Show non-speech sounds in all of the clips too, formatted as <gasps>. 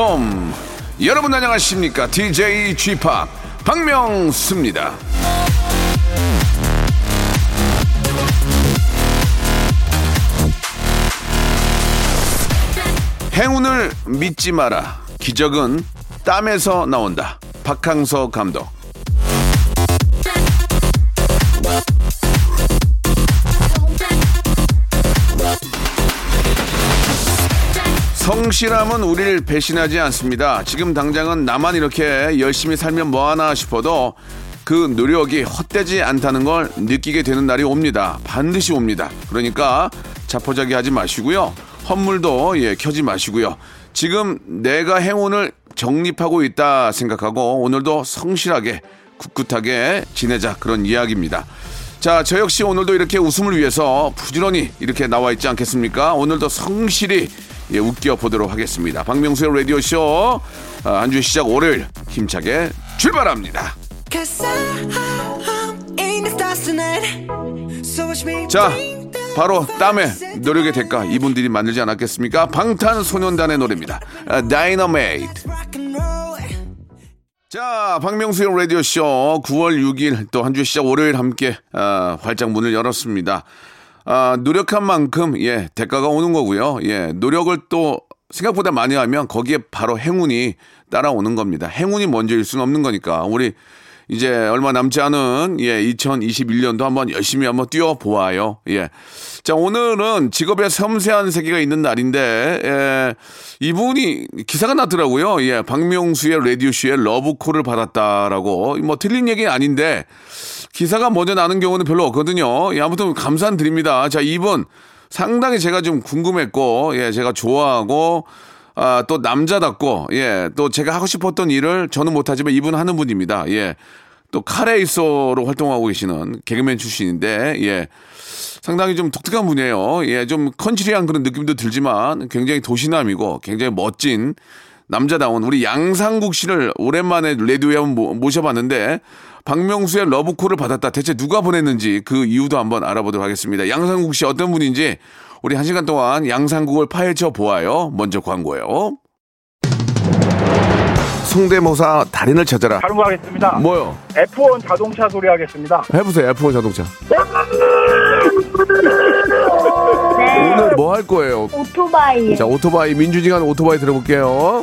welcome. 여러분 안녕하십니까? DJ g p 박명수입니다. 행운을 믿지 마라. 기적은 땀에서 나온다. 박항서 감독. 성실함은 우리를 배신하지 않습니다. 지금 당장은 나만 이렇게 열심히 살면 뭐하나 싶어도 그 노력이 헛되지 않다는 걸 느끼게 되는 날이 옵니다. 반드시 옵니다. 그러니까 자포자기 하지 마시고요. 헛물도 예, 켜지 마시고요. 지금 내가 행운을 정립하고 있다 생각하고 오늘도 성실하게 굳굳하게 지내자 그런 이야기입니다. 자, 저 역시 오늘도 이렇게 웃음을 위해서 부지런히 이렇게 나와 있지 않겠습니까? 오늘도 성실히 예, 웃겨 보도록 하겠습니다. 박명수의 라디오 쇼 아, 한주 시작 월요일 힘차게 출발합니다. 자, 바로 땀의 노력의 대가 이분들이 만들지 않았겠습니까? 방탄소년단의 노래입니다. 다이너메이트. 자, 박명수의 라디오쇼 9월 6일 또 한 주 시작 월요일 함께 아, 활짝 문을 열었습니다. 아, 노력한 만큼 예, 대가가 오는 거고요. 예, 노력을 또 생각보다 많이 하면 거기에 바로 행운이 따라오는 겁니다. 행운이 먼저일 수는 없는 거니까 우리 이제 얼마 남지 않은 예 2021년도 한번 열심히 한번 뛰어 보아요. 예. 자 오늘은 직업의 섬세한 세계가 있는 날인데 예, 이분이 기사가 났더라고요. 예, 박명수의 라디오 쇼에 러브콜을 받았다라고 뭐 틀린 얘기 아닌데 기사가 먼저 나는 경우는 별로 없거든요. 예, 아무튼 감사드립니다. 자 이분 상당히 제가 좀 궁금했고 예, 제가 좋아하고 아, 또 남자답고, 예, 또 제가 하고 싶었던 일을 저는 못하지만 이분 하는 분입니다. 예. 또 카레이서로 활동하고 계시는 개그맨 출신인데, 예. 상당히 좀 독특한 분이에요. 예, 좀 컨츄리한 그런 느낌도 들지만 굉장히 도시남이고 굉장히 멋진 남자다운 우리 양상국 씨를 오랜만에 레디오에 한번 모셔봤는데 박명수의 러브콜을 받았다. 대체 누가 보냈는지 그 이유도 한번 알아보도록 하겠습니다. 양상국 씨 어떤 분인지 우리 한 시간 동안 양상국을 파헤쳐 보아요. 먼저 광고요. 송대모사 달인을 찾아라. 바로 가겠습니다. 뭐요? F1 자동차 소리 하겠습니다. 해보세요. F1 자동차. 오늘 뭐 할 거예요? 오토바이. 자, 오토바이 민주지간 오토바이 들어볼게요.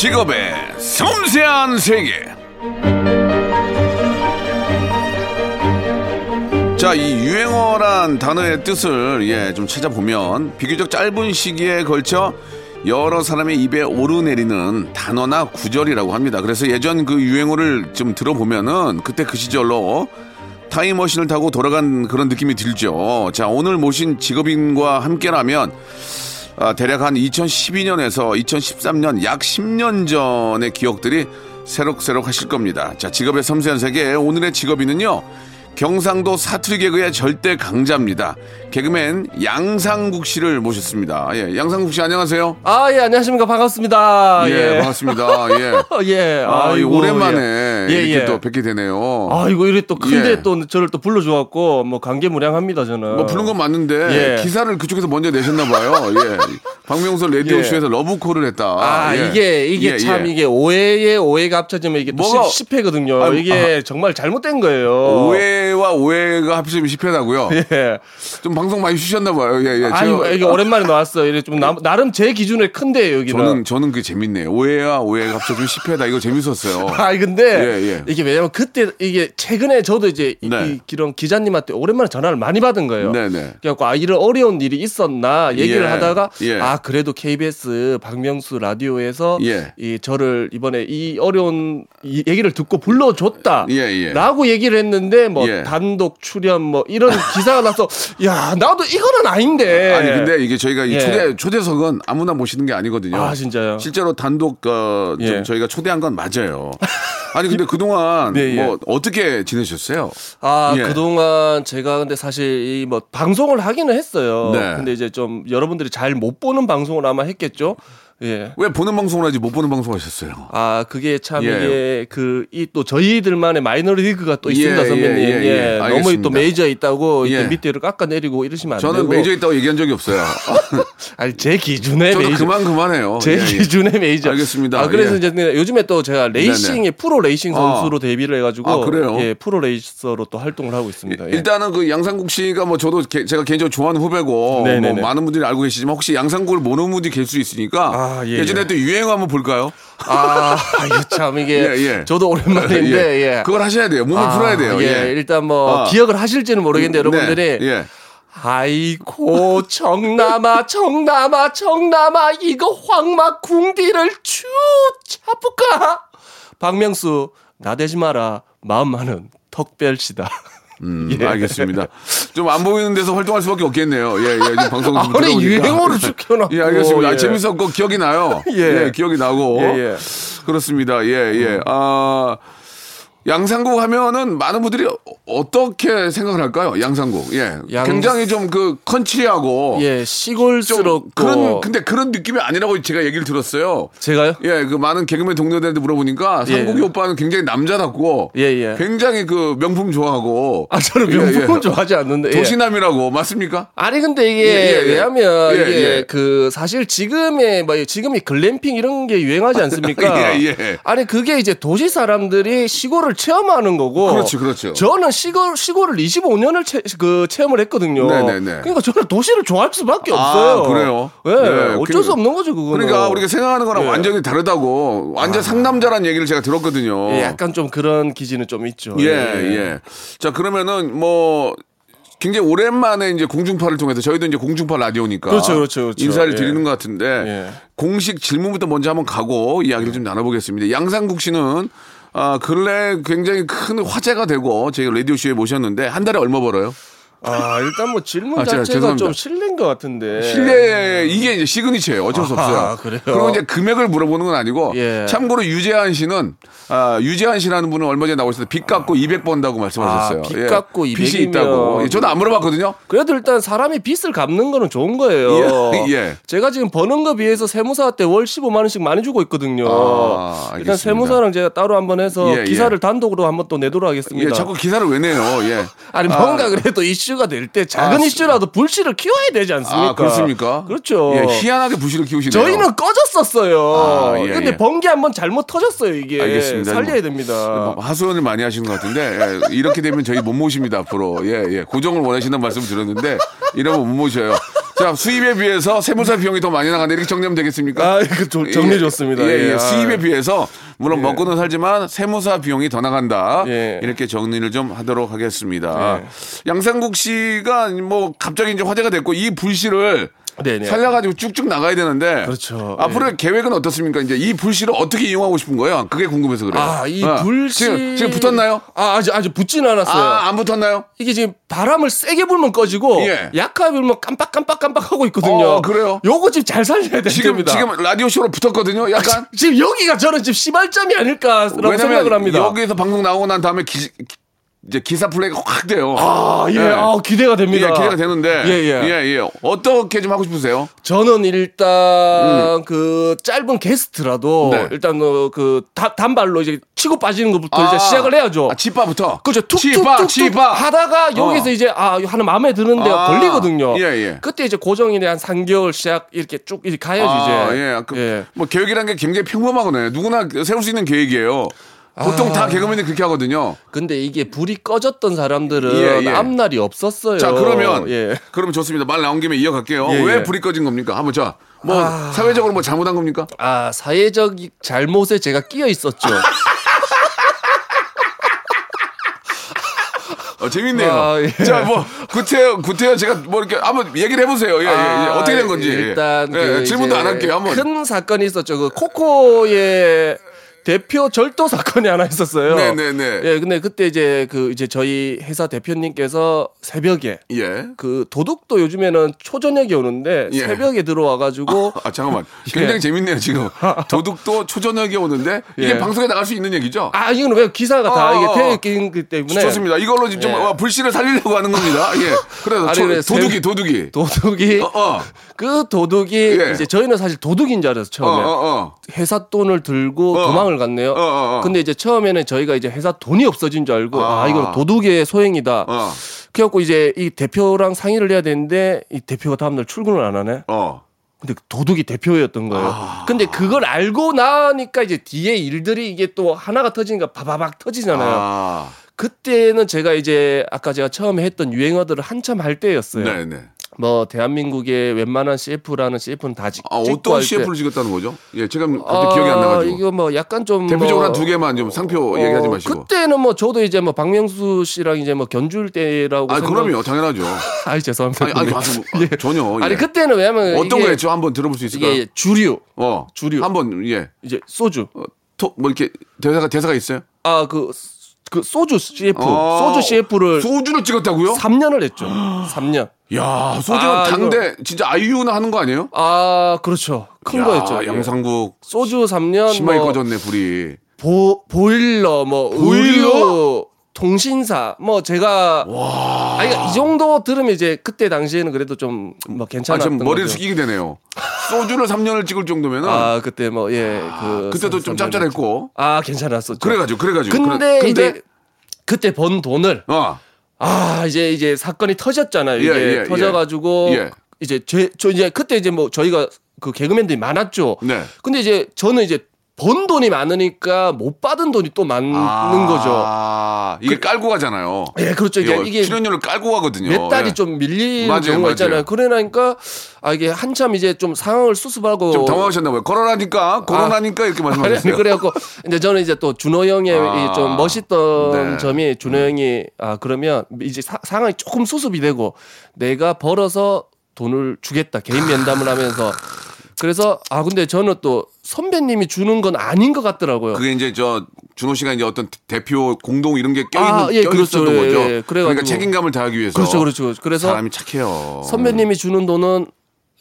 직업의 섬세한 세계. 자, 이 유행어란 단어의 뜻을 예, 좀 찾아보면 비교적 짧은 시기에 걸쳐 여러 사람의 입에 오르내리는 단어나 구절이라고 합니다. 그래서 예전 그 유행어를 좀 들어보면은 그때 그 시절로 타임머신을 타고 돌아간 그런 느낌이 들죠. 자, 오늘 모신 직업인과 함께라면 아, 대략 한 2012년에서 2013년 약 10년 전의 기억들이 새록새록 하실 겁니다. 자, 직업의 섬세한 세계 오늘의 직업인은요. 경상도 사투리 개그의 절대 강자입니다. 개그맨 양상국 씨를 모셨습니다. 예, 양상국 씨 안녕하세요. 아, 예, 안녕하십니까. 반갑습니다. 예, 예. 반갑습니다. 예. <laughs> 예, 아, 아이고, 오랜만에 예. 이렇게 예, 예. 또 뵙게 되네요. 아이고, 이래 또 큰데 예. 또 저를 또 불러 줘 갖고, 뭐, 감개무량합니다, 저는. 뭐 부른 건 맞는데 예. 기사를 그쪽에서 먼저 내셨나 봐요. 예. <laughs> 박명수 라디오 예. 쇼에서 러브콜을 했다. 아, 예. 이게, 이게 예, 참, 예. 이게 오해에 오해가 합쳐지면 이게 또 뭐가- 십, 실패거든요. 아, 이게 정말 잘못된 거예요. 오해 와 오해가 합치면 10회다고요. 예. 좀 방송 많이 쉬셨나 봐요. 예, 예. 아이고, 제가- 이게 오랜만에 나왔어요. 이래 좀 나, 나름 제 기준에 큰데, 여기는. 저는 저는 그게 재밌네요. 오해와 오해가 합쳐지면 10회다. 이거 재밌었어요. <laughs> 아이 근데 예, 예. 이게 왜냐면 그때 이게 최근에 저도 이제 이- 네. 이 이런 기자님한테 오랜만에 전화를 많이 받은 거예요. 네 네. 그래갖고 아 이런 어려운 일이 있었나 얘기를 예, 하다가 예. 아 그래도 KBS 박명수 라디오에서 예. 이 저를 이번에 이 어려운 이 얘기를 듣고 불러줬다. 예, 예. 라고 얘기를 했는데 뭐 예. 단독 출연 뭐 이런 기사가 나서 <laughs> 야 나도 이거는 아닌데. 아니 근데 이게 저희가 이 예. 초대 초대석은 아무나 모시는 게 아니거든요. 아 진짜요? 실제로 단독 어, 좀 예. 저희가 초대한 건 맞아요. 아니 근데 그 동안 <laughs> 네, 예. 뭐 어떻게 지내셨어요? 아, 예. 그동안 제가 근데 사실 이 뭐 방송을 하기는 했어요. 네. 근데 이제 좀 여러분들이 잘 못 보는 방송을 아마 했겠죠. 예. 왜 보는 방송을 하지 못 보는 방송 하셨어요? 아, 그게 참 예. 이게 그 이 또 저희들만의 마이너 리그가 또 있습니다, 예, 선배님. 예, 예, 예, 예. 너무. 또 메이저에 있다고 예. 이렇게 밑에를 깎아내리고 이러시면 안 저는 되고. 메이저에 있다고 얘기한 적이 없어요. <laughs> 아니, 제 저도 메이저. 그만 그만해요. 제 예, 예. 기준의 메이저. 알겠습니다. 아, 그래서 예. 이제 요즘에 또 제가 레이싱에 네네. 프로 레이싱 선수로 아. 데뷔를 해 가지고 아, 그래요? 예, 프로 레이서로 또 활동을 하고 있습니다. 예. 일단은 그 양상국 씨가 뭐 저도 개- 제가 개인적으로 좋아하는 후배고. 뭐 많은 분들이 알고 계시지만 혹시 양상국을 모르는 분들이 계실 수 있으니까 아, 예, 예전에 예. 또 유행어 한번 볼까요? 아, 이거 참 이게 <laughs> 예, 예. 저도 오랜만인데 예. 그걸 하셔야 돼요. 몸을 아, 풀어야 돼요. 예. 예. 일단 뭐 아. 기억을 하실지는 모르겠는데 여러분들이 네, 예. 아이고 정남아 정남아 정남아 이거 황마 궁디를 쭉 잡을까 박명수 나대지 마라 마음만은 턱별시다 음, 예. 알겠습니다. 좀 안 보이는 데서 활동할 수밖에 없겠네요. 예, 예. 지금 <laughs> 방송 좀 아니 들어보니까. 유행어를 시켜놨고 <laughs> 예, 알겠습니다. 아, 예. 재밌었고 기억이 나요. <laughs> 예. 예, 기억이 나고. 예, 예. 그렇습니다. 예, 예. 아, 양상국 하면은 많은 분들이 어- 어떻게 생각을 할까요? 양상국. 예. 양- 굉장히 좀 그 컨치리하고 예좀 시골스럽고 그런 근데 그런 느낌이 아니라고 제가 얘기를 들었어요. 제가요 예, 그 많은 개그맨 동료들한테 물어보니까 예. 상국이 오빠는 굉장히 남자답고 예, 예. 굉장히 그 명품 좋아하고 아 저는 예, 명품은 예. 좋아하지 않는데 예. 도시남이라고 맞습니까? 아니 근데 이게 예, 예, 예. 왜냐면 예, 이게 예. 그 사실 지금의 뭐 지금이 글램핑 이런 게 유행하지 않습니까? <laughs> 예, 예. 아니 그게 이제 도시 사람들이 시골을 체험하는 거고. 그렇죠, 그렇죠. 저는 시골 시골을 25년을 체, 그 체험을 했거든요. 네네네. 그러니까 저는 도시를 좋아할 수밖에 아, 없어요. 그래요? 예, 네, 어쩔 수 그- 없는 거죠 그거는. 그러니까 우리가 생각하는 거랑 예. 아. 완전히 다르다고 완전 상남자라는 얘기를 제가 들었거든요. 예, 약간 좀 그런 기질은 좀 있죠. 예, 예. 자, 그러면은 뭐 굉장히 오랜만에 이제 공중파를 통해서 저희도 이제 공중파 라디오니까 그렇죠, 그렇죠, 그렇죠. 인사를 예. 드리는 것 같은데 예. 공식 질문부터 먼저 한번 가고 이야기를 좀 나눠보겠습니다. 양상국 씨는 아, 근래 굉장히 큰 화제가 되고 저희 라디오 쇼에 모셨는데 한 달에 얼마 벌어요? 아 일단 뭐 질문 아, 자체가 죄송합니다. 좀 실례인 것 같은데. 실내 이게 이제 시그니처예요. 어쩔 수 네. 아하, 없어요. 그래요? 그리고 이제 금액을 물어보는 건 아니고 예. 참고로 유재한 씨는 아, 유재한 씨라는 분은 얼마 전에 나오셨을 때빚 갚고 200 번다고 말씀하셨어요. 아, 빚 갚고 빚이 200 이면- 있다고. 예, 저도 안 물어봤거든요. 그래도 일단 사람이 빚을 갚는 거는 좋은 거예요. 예, <laughs> 예. 제가 지금 버는 거 비해서 세무사 때 월 15만 원씩 많이 주고 있거든요. 아, 일단. 세무사랑 제가 따로 한번 해서 예, 예. 기사를 단독으로 한번 또 내도록 하겠습니다. 예, 자꾸 기사를 왜 내요? 예. <laughs> 아니 뭔가 그래도 이슈 가 될 때 작은 아, 이슈라도 불씨를 키워야 되지 않습니까? 아, 그렇습니까? 그렇죠. 예, 희한하게 부실을 키우시네요. 저희는 꺼졌었어요. 아, 예, 근데 예. 번개 한번 잘못 터졌어요 이게. 알겠습니다. 살려야 뭐, 됩니다. 하소연을 많이 하시는 것 같은데 예, 이렇게 되면 저희 못 모십니다 앞으로 예, 예. 고정을 원하시는 말씀 들었는데 이러면 못 모셔요. 자 수입에 비해서 세무사 비용이 더 많이 나간다 이렇게 정리하면 되겠습니까? 아, 이거 좀 정리 좋습니다. 예, 예. 예. 수입에 아. 비해서 물론 먹고는 살지만 세무사 비용이 더 나간다. 예. 이렇게 정리를 좀 하도록 하겠습니다. 예. 양상국 씨가 뭐 갑자기 이제 화제가 됐고 이 불씨를 네네. 살려가지고 쭉쭉 나가야 되는데 그렇죠. 앞으로의 계획은 어떻습니까? 이제 이 불씨를 어떻게 이용하고 싶은 거예요? 그게 궁금해서 그래요. 아, 이 어. 불씨 지금, 지금 붙었나요? 아, 아직 아직 붙지는 않았어요. 아, 안 붙었나요? 이게 지금 바람을 세게 불면 꺼지고 예. 약하게 불면 깜빡깜빡깜빡 하고 있거든요. 어, 그래요? 요거 지금 잘 살려야 지금 됩니다. 지금 라디오 쇼로 붙었거든요. 약간 지금 여기가 저는 지금 시발점이 아닐까라고 생각을 합니다. 여기서 방송 나오고 난 다음에 기, 기- 이제 기사 플레이가 확 돼요. 아, 예. 예. 아, 기대가 됩니다. 예, 기대가 되는데. 예, 예. 예, 예. 어떻게 좀 하고 싶으세요? 저는 일단 그 짧은 게스트라도 음. 네. 일단 어, 그 다- 단발로 이제 치고 빠지는 것부터 이제 아. 시작을 해야죠. 아, 치바부터. 그죠 치바. 하다가 여기서 어. 이제 아 하나 마음에 드는 데가 아, 걸리거든요. 예, 예. 그때 이제 고정이 한 3개월 시작 이렇게 쭉 이렇게 가야지 아, 이제. 예. 그, 예. 뭐 계획이라는 게 굉장히 평범하거든요. 누구나 세울 수 있는 계획이에요. 보통 아. 다 개그맨이 그렇게 하거든요. 근데 이게 불이 꺼졌던 사람들은 예, 예. 앞날이 없었어요. 자, 그러면 예. 그러면 좋습니다. 말 나온 김에 이어갈게요. 예, 왜 예. 불이 꺼진 겁니까? 한번 자. 뭐 아. 사회적으로 뭐 잘못한 겁니까? 아 사회적 잘못에 제가 끼어 있었죠. 어, 재밌네요. 아, 예. 자, 뭐 구태여 구태여 제가 뭐 이렇게 한번 얘기를 해보세요. 예, 예, 예. 아, 어떻게 된 건지. 일단 예, 그 질문도 안 할게요. 한번. 큰 사건이 있었죠. 그 코코의 대표 절도 사건이 하나 있었어요. 네네네. 예, 근데 그때 이제 그 이제 저희 회사 대표님께서 새벽에 예. 그 도둑도 요즘에는 초저녁에 오는데 예. 새벽에 들어와가지고 아 잠깐만. <laughs> 굉장히 예. 재밌네요 지금. <laughs> 도둑도 초저녁에 오는데 이게 예. 방송에 나갈 수 있는 얘기죠? 아 이거는 왜 기사가 다 어, 이게 어, 되어 어. 있기 때문에 좋습니다. 이걸로 좀 예. 어, 불씨를 살리려고 하는 겁니다. 예. 그래서 아니, 초- 그래, 도둑이 새- 도둑이. 도둑이 어, 어. 그 도둑이 예. 이제 저희는 사실 도둑인 줄 알았어 어, 처음에 어, 어. 회사 돈을 들고 어. 도망을 갔네요. 어, 어, 어. 근데 이제 처음에는 저희가 이제 회사 돈이 없어진 줄 알고 아. 아, 이건 도둑의 소행이다. 어. 그래갖고 이제 이 대표랑 상의를 해야 되는데 이 대표가 다음날 출근을 안 하네. 어. 근데 도둑이 대표였던 거예요. 아. 근데 그걸 알고 나니까 이제 뒤에 일들이 이게 또 하나가 터지니까 바바박 터지잖아요. 아. 그때는 제가 이제 아까 제가 처음에 했던 유행어들을 한참 할 때였어요. 네, 네. 뭐 대한민국의 웬만한 CF라는 CF는 다 찍, 아, 어떤 할 때. CF를 찍었다는 거죠? 예, 제가 그때 아, 기억이 안 나가지고. 이거 뭐 약간 좀 대표적으로 뭐 한두 개만 좀 상표 어, 얘기하지 마시고. 그때는 뭐 저도 이제 뭐 박명수 씨랑 이제 뭐 견줄 때라고. 아, 생각- 그럼요, 당연하죠. <laughs> 아이 죄송합니다. 아니, 아니, 아주 뭐, 예. 전혀. 예. 아니 그때는 왜냐면 어떤 거였죠? 한번 들어볼 수 있을까요? 이게 주류 어, 주류. 한번 예, 이제 소주. 어, 토, 뭐 이렇게 대사가 대사가 있어요? 아그 그 소주 CF 어, 소주 CF를 소주를 찍었다고요? 3년을 했죠. <gasps> 3년. 야, 소주는 아, 당대 진짜 아이유나 하는 거 아니에요? 아 그렇죠. 큰 야, 거였죠. 예. 양상국 소주 3년 심하게 뭐 꺼졌네 불이. 보, 보일러 뭐 보일러? 의류 통신사 뭐 제가 아 이거 이 정도 들으면 이제 그때 당시에는 그래도 좀뭐 아, 괜찮았던 지금 머리를. 숙이게 되네요. <laughs> 소주를 3년을 찍을 정도면은 아 그때 뭐 예 그 그때도 좀 짭짤했고. 아 괜찮았었죠. 그래가지고 그래가지고. 근데, 그래- 이제 그때 번 돈을 어, 아 이제 이제 사건이 터졌잖아요. 예, 이게 예, 터져가지고 예. 이제 제, 저 이제 그때 이제 뭐 저희가 그 개그맨들이 많았죠. 네. 근데 이제 저는 이제 번 돈이 많으니까 못 받은 돈이 또 많은 거죠. 아, 이게 깔고 가잖아요. 예, 그렇죠. 이게, 이게 출연료를 깔고 가거든요. 몇 달이 예. 좀 밀리는 맞아요, 경우가 맞아요. 있잖아요. 그러니까 아 이게 한참 이제 좀 상황을 수습하고 좀 당황하셨나 봐요. 코로나니까 코로나니까 이렇게 아. 아니, 말씀하셨어요. 그래갖고 이제 저는 이제 또 준호 형의 아, 이좀 멋있던 네. 점이 준호 형이 아 그러면 이제 사- 상황이 조금 수습이 되고 내가 벌어서 돈을 주겠다 개인 면담을 하면서 그래서 아 근데 저는 또 선배님이 주는 건 아닌 것 같더라고요. 그게 이제 저 준호 씨가 이제 어떤 대표 공동 이런 게 껴있는 아, 예, 껴있었던 그렇죠. 예, 거죠. 예. 그래가지고- 그러니까 책임감을 다하기 위해서. 그렇죠, 그렇죠. 그래서 사람이 착해요. 선배님이 주는 돈은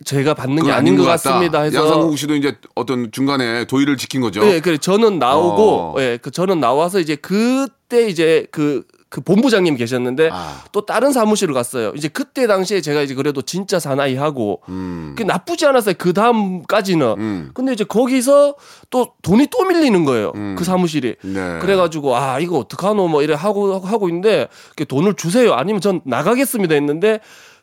제가 받는 게 아닌 것 같다. 같습니다. 해서 양상국 씨도 이제 어떤 중간에 도의를 지킨 거죠. 예, 그래 저는 나오고 어. 예, 그 저는 나와서 이제 그때 이제 그 그 본부장님 계셨는데 아. 또 다른 사무실을 갔어요. 이제 그때 당시에 제가 이제 그래도 진짜 사나이 하고 음. 그 나쁘지 않았어요. 그 다음까지는. 음. 근데 이제 거기서 또 돈이 또 밀리는 거예요. 음. 그 사무실이. 네. 그래가지고 아 이거 어떡하노 뭐 이래 하고 하고 있는데 그 돈을 주세요 아니면 전 나가겠습니다 했는데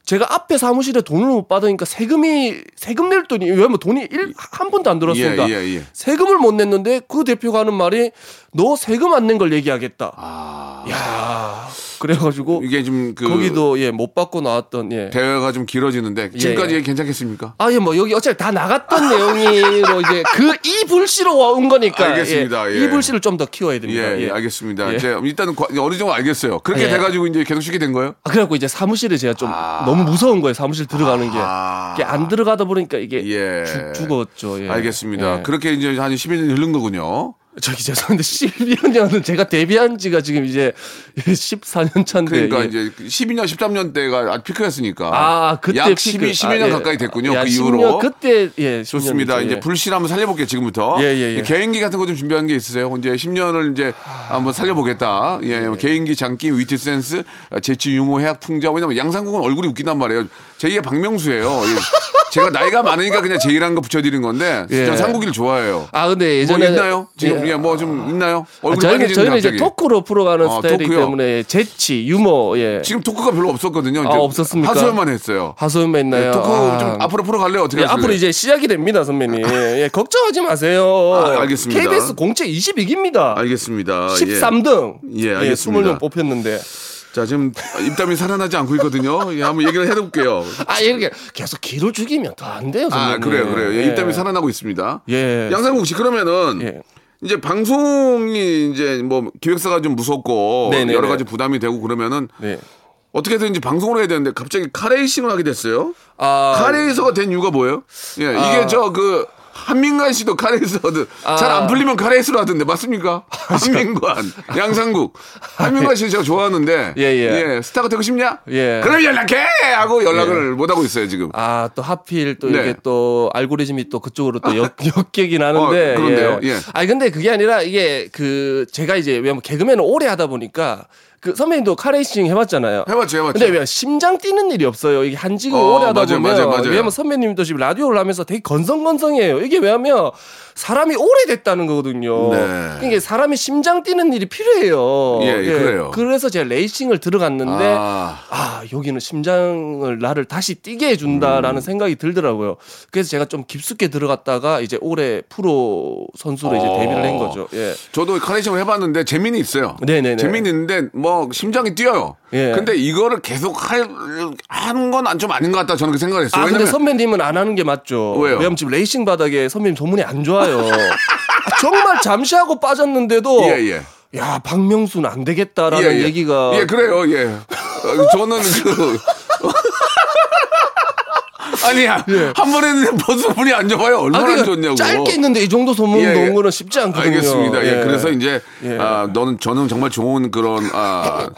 제가 앞에 사무실에 돈을 못 받으니까 세금이 세금 낼 돈이 왜냐면 돈이 일, 한 번도 안 들었습니다. 예, 예, 예. 세금을 못 냈는데 그 대표가 하는 말이 너 세금 안 낸 걸 얘기하겠다. 아. 야 그래가지고 이게 좀그 거기도 예 못 받고 나왔던 예. 대화가 좀 길어지는데 지금까지 예. 괜찮겠습니까? 아, 예, 뭐, 여기 어차피 다 나갔던 <laughs> 내용으로 이제 그 이 불씨로 온 거니까. 알겠습니다. 예. 이 불씨를 좀 더 키워야 됩니다. 예, 예. 알겠습니다. 예. 이제 일단은 과- 어느 정도 알겠어요. 그렇게 예. 돼가지고 이제 계속 쉬게 된 거예요? 아, 그래갖고 이제 사무실에 제가 좀 아. 너무 무서운 거예요. 사무실 들어가는 게. 아. 이게 안 들어가다 보니까 이게 예. 죽, 죽었죠. 예. 알겠습니다. 예. 그렇게 이제 한 10일 년 흐른 거군요. 저기 죄송한데 12년은 제가 데뷔한 지가 지금 이제 14년 차인데. 그러니까 예. 이제 12년, 13년 때가 아주 피크였으니까. 아, 그때 약 피크. 12, 12년 아, 예. 가까이 됐군요. 야, 그 10년, 이후로. 그때 예, 10년 좋습니다. 이제 예. 불씰 한번 살려볼게요, 지금부터. 예, 예, 예. 개인기 같은 거 좀 준비한 게 있으세요? 이제 10년을 이제 한번 살려보겠다. 예, 개인기, 장기, 위트 센스, 재치, 유머, 해학, 풍자. 왜냐면 양상국은 얼굴이 웃긴단 말이에요. 제2의 박명수예요. <laughs> 예. 제가 나이가 많으니까 그냥 제2라는 거 붙여드린 건데, 예. 전 상국이를 좋아해요. 아 근데 뭐 예전에 있나요? 지금 예, 뭐좀 있나요? 아, 얼굴 저희는 빨개지는 저희는 이제. 토크로 풀어가는 어, 스타일이기 토크요? 때문에 재치, 유머, 예. 지금 토크가 별로 없었거든요. 아, 없었습니까? 하소연만 했어요. 하소연만 있나요? 토크 아. 좀 앞으로 풀어갈래요? 어떻게 예? 앞으로 이제 시작이 됩니다, 선배님. <laughs> 예, 걱정하지 마세요. 아, 알겠습니다. KBS 공채 22기입니다. 알겠습니다. 예. 13등. 예, 알겠습니다. 20명 뽑혔는데. 자, 지금 입담이 살아나지 않고 있거든요. 예, 한번 얘기를 해볼게요. 아, 이렇게 계속 기를 죽이면 더 안 돼요, 선배님. 아, 그래요, 그래요. 예, 예. 입담이 살아나고 있습니다. 예. 양상국 씨, 그러면은 예. 이제 방송이 이제 뭐 기획사가 좀 무섭고 네네네. 여러 가지 부담이 되고 그러면은 네. 어떻게든 이제 방송을 해야 되는데 갑자기 카레이싱을 하게 됐어요. 아, 카레이서가 된 이유가 뭐예요? 예, 이게 아. 저그 한민관 씨도 카레이서거든. 아. 잘안 풀리면 카레이서로 하던데 맞습니까? 한민관, 양상국. 한민관 씨 제가 좋아하는데 예, 예. 스타가 되고 싶냐? 예. 그럼 연락해 하고 연락을 못 하고 있어요 지금. 아, 또 하필 또 네. 이게 또 알고리즘이 또 그쪽으로 또 역, 역객이 나는데. 어, 그런데요? 예. 아니, 근데 그게 아니라 이게 그 제가 이제 왜냐면 개그맨을 오래 하다 보니까 그 선배님도 카레이싱 해봤잖아요. 해봤죠, 해봤죠. 근데 왜 심장 뛰는 일이 없어요. 이게 한 직업을 어, 오래 하다 맞아요, 보면 맞아요, 맞아요. 왜냐면 선배님도 지금 라디오를 하면서 되게 건성건성해요. 이게 왜냐면 사람이 오래됐다는 거거든요. 네. 그러니까 사람이 심장 뛰는 일이 필요해요. 예, 예, 그래요. 그래서 제가 레이싱을 들어갔는데 아. 아, 여기는 심장을 나를 다시 뛰게 해준다라는 생각이 들더라고요. 그래서 제가 좀 깊숙이 들어갔다가 이제 올해 프로 선수로 이제 어. 데뷔를 한 거죠. 예. 저도 카레이싱을 해봤는데 재미는 있어요. 네네네. 재미는 있는데 뭐 심장이 뛰어요. 예. 근데 이거를 계속 할 하는 건 좀 아닌 것 같다 저는 그 생각을 했어요. 아, 근데 선배님은 안 하는 게 맞죠. 왜요? 왜냐면 지금 레이싱 바닥에 선배님 소문이 안 좋아요. 아, 정말 잠시 하고 빠졌는데도 예, 예. 야, 박명수는 안 되겠다라는 예, 예. 얘기가 예, 그래요. 예. 어, 저는 그 아니야. 한번 했는데 분이 안 좋아요. 아, 얼마나 안 그러니까 좋냐고. 짧게 있는데 이 정도 소문 예, 예. 넣은 거는 쉽지 않거든요. 알겠습니다. 예. 그래서 이제 예. 아, 너는 저는 정말 좋은 그런 아,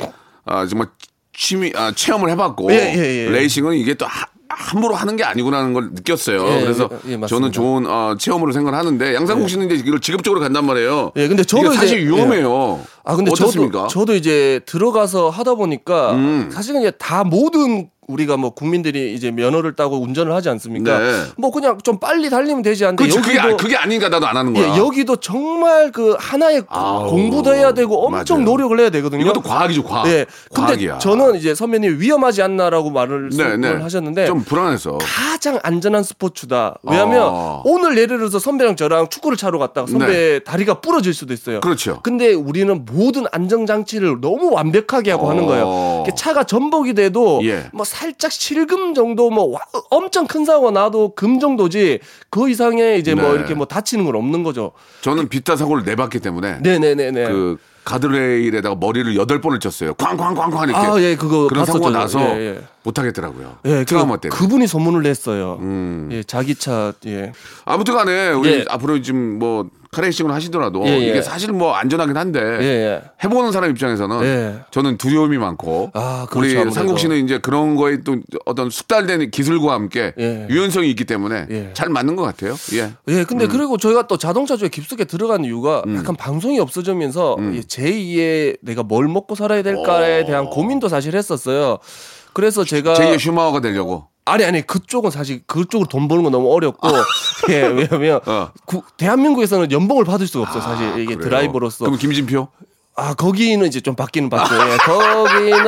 아 정말 취미 아, 체험을 해봤고 예, 예, 예. 레이싱은 이게 또 하- 함부로 하는 게 아니구나는 걸 느꼈어요. 예, 그래서 예, 예. 저는 좋은 어, 체험으로 생각을 하는데 양상국 씨는 이제 이걸 직업적으로 간단 말이에요. 예, 근데 저도 사실 이제- 위험해요. 아 근데 어떻습니까? 음. 저도 저도 이제 들어가서 하다 보니까 사실은 이제 다 모든 우리가 뭐 국민들이 이제 면허를 따고 운전을 하지 않습니까? 네. 뭐 그냥 좀 빨리 달리면 되지 않는데 그게, 여기도 아- 그게 아니니까 나도 안 하는 거야. 예, 여기도 정말 그 하나의 아우, 공부도 해야 되고 엄청 맞아요. 노력을 해야 되거든요. 이것도 과학이죠, 과학. 예. 근데 과학이야. 저는 이제 선배님 위험하지 않나라고 말을 네, 네. 하셨는데 좀 불안해서. 가장 안전한 스포츠다. 왜냐하면 어. 오늘 예를 들어서 선배랑 저랑 축구를 차러 갔다가 선배 다리가 부러질 수도 있어요. 네. 그렇죠. 근데 우리는 모든 안정 장치를 너무 완벽하게 하고 어. 하는 거예요. 차가 전복이 돼도 예. 뭐 살짝 실금 정도 뭐 와- 엄청 큰 사고 나도 금 정도지 그 이상의 이제 뭐 네. 이렇게 뭐 다치는 건 없는 거죠. 저는 비타 사고를 내봤기 때문에 네네네네. 그 가드레일에다가 머리를 여덟 번을 쳤어요. 쾅쾅쾅쾅 이렇게. 아, 예, 그거 그런 사고가 봤었죠. 나서 예, 예. 못하겠더라고요. 예, 트라우마 그, 때문에. 그분이 소문을 냈어요. 음. 예, 자기 차, 예. 아무튼간에 우리 예. 앞으로 지금 뭐 카레이싱을 하시더라도 예, 예. 이게 사실 뭐 안전하긴 한데 예, 예. 해보는 사람 입장에서는 예. 저는 두려움이 많고 아, 그렇죠, 우리 아무래도. 상국 씨는 이제 그런 거에 또 어떤 숙달된 기술과 함께 예. 유연성이 있기 때문에 예. 잘 맞는 것 같아요. 예. 예, 근데 음. 그리고 저희가 또 자동차 쪽에 깊숙이 들어간 이유가 약간 방송이 없어지면서 음. 이 제2의 내가 뭘 먹고 살아야 될까에 대한 고민도 사실 했었어요. 그래서 제가 제2의 슈마허가 되려고. 아니 아니 그쪽은 사실 그쪽으로 돈 버는 건 너무 어렵고 <laughs> 예 왜냐면 어. 구- 대한민국에서는 연봉을 받을 수가 없어 요 사실 이게 그래요? 드라이버로서 그럼 김진표? 아 거기는 이제 좀 바뀌는 바뀌요 예, 거기는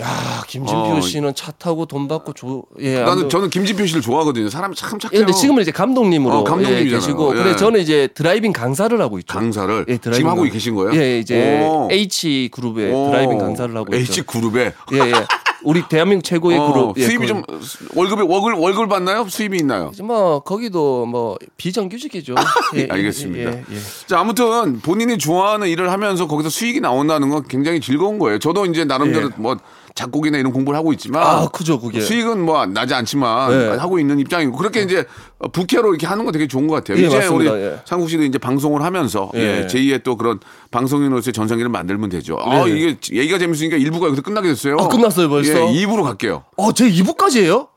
야 김진표 어. 씨는 차 타고 돈 받고 줘예 나는 저는 김진표 씨를 좋아하거든요. 사람 참 예, 착해요. 근데 지금은 이제 감독님으로 어, 감독님이잖아요. 예, 계시고 예. 그래 저는 이제 드라이빙 강사를 하고 있죠. 강사를 예, 드라이빙 지금 하고 강- 계신 거예요? 예, 이제 오. H 그룹의 오. 드라이빙 강사를 하고 H 있죠. 그룹에 예, 예. <laughs> 우리 대한민국 최고의 어, 그룹. 예, 수입이 그- 좀 월급이 월급 월급 받나요? 수입이 있나요? 뭐 거기도 뭐 비정규직이죠. <laughs> 예, 알겠습니다. 예, 예, 예. 자, 아무튼 본인이 좋아하는 일을 하면서 거기서 수익이 나온다는 건 굉장히 즐거운 거예요. 저도 이제 나름대로 예. 뭐 작곡이나 이런 공부를 하고 있지만 아, 그죠, 그게. 수익은 뭐 나지 않지만 네. 하고 있는 입장이고 그렇게 이제 부캐로 이렇게 하는 건 되게 좋은 것 같아요. 예, 이제 맞습니다. 우리 예. 상국 씨도 이제 방송을 하면서 예. 예, 제2의 또 그런 방송인으로서의 전성기를 만들면 되죠. 아, 네. 이게 얘기가 재밌으니까 1부가 여기서 끝나게 됐어요. 아, 끝났어요, 벌써? 예, 2부로 갈게요. 어, 제 2부까지예요?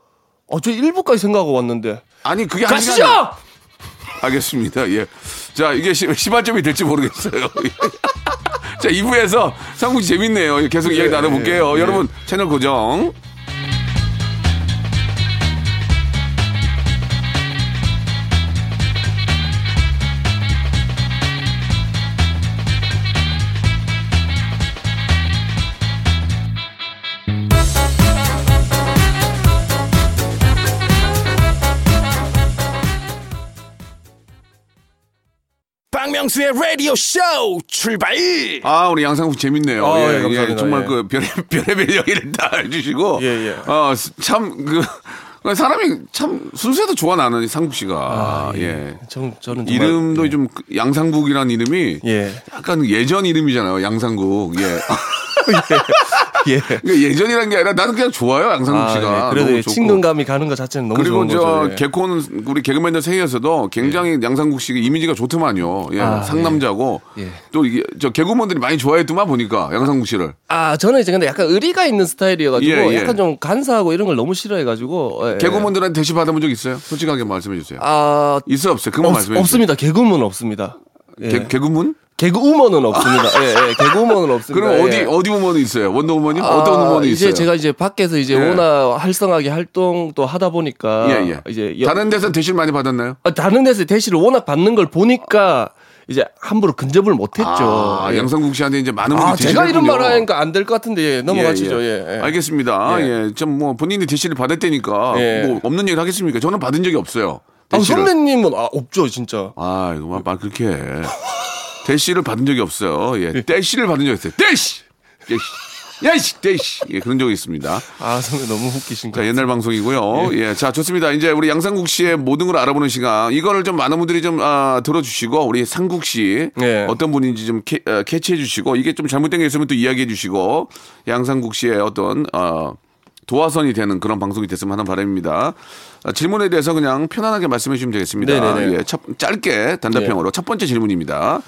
어, 저 1부까지 생각하고 왔는데. 아니 그게 가시죠! 알겠습니다. 예. 자, 이게 시, 시발점이 될지 모르겠어요. <laughs> 자, 2부에서 상국 씨 재밌네요. 계속 이야기 나눠볼게요. 예. 여러분, 채널 고정. 박명수의 라디오 쇼 출발 아, 우리 양상국 재밌네요. 아, 예, 예. 예, 정말 예. 그 별의, <laughs> 별의별 얘기를 다 해주시고. 예, 예. 어, 참, 그, 사람이 참 순수해도 좋아, 나는 상국 씨가. 예. 전, 저는 정말- 이름도 좀그 양상국이라는 이름이 예. 약간 예전 이름이잖아요. 양상국. 예. <laughs> <laughs> <laughs> 예. 그러니까 예전이란 게 아니라 나는 그냥 좋아요. 양상국 아, 씨가. 예. 그래도 너무 예, 좋고. 친근감이 가는 것 자체는 너무 그리고 좋은 저. 예. 개콘 우리 개그맨들 세계에서도 굉장히 양상국 씨가 이미지가 좋더만요. 예, 아, 상남자고 예. 또 이게 저 개그맨들이 많이 좋아했더만 보니까 양상국 씨를. 아, 저는 이제 근데 약간 의리가 있는 스타일이어가지고 예, 예. 약간 좀 간사하고 이런 걸 너무 싫어해가지고. 예. 개그맨들한테 대시 받아본 적 있어요? 솔직하게 말씀해 주세요. 아, 있어요 없어요? 그만 없, 말씀해 주세요. 없습니다. 개그우먼 없습니다. 예. 개, 개그맨? 개그우먼은 없습니다. 예, 예. 개그우먼은 없습니다. 그럼 어디 예. 어디 우먼이 있어요? 원더 우먼이? 아, 어떤 우먼이 이제 있어요? 제가 이제 밖에서 이제 예. 워낙 활성하게 활동도 하다 보니까 예, 예. 이제 여- 다른 데서 대시를 많이 받았나요? 아, 다른 데서 대시를 워낙 받는 걸 보니까 이제 함부로 근접을 못했죠. 아, 예. 양상국 씨한테 이제 많은 분들이 아, 제가 이런. 말 하니까 안 될 것 같은데 예, 넘어가시죠. 예, 예. 알겠습니다. 예. 예. 좀뭐 본인이 대시를 받았다니까 예. 뭐 없는 얘기를 하겠습니까? 저는 받은 적이 없어요. 아. 선배님은 아, 없죠, 진짜. 아, 이거 막, 막 그렇게 해. 대시를 받은 적이 없어요. 예. 대시를 받은 적이 있어요. 대시! 대시! 야이씨! 대시! 예, 그런 적이 있습니다. 아, 선배 너무 웃기신 거. 자, 옛날 방송이고요. 예. 자, 좋습니다. 이제 우리 양상국 씨의 모든 걸 알아보는 시간. 이거를 좀 많은 분들이 좀, 아, 들어주시고, 우리 상국 씨. 예. 어떤 분인지 좀 캐, 어, 캐치해 주시고, 이게 좀 잘못된 게 있으면 또 이야기해 주시고, 양상국 씨의 어떤, 어, 도화선이 되는 그런 방송이 됐으면 하는 바람입니다. 아, 질문에 대해서 그냥 편안하게 말씀해 주시면 되겠습니다. 네네네. 예, 첫, 짧게 단답형으로 첫 번째 질문입니다.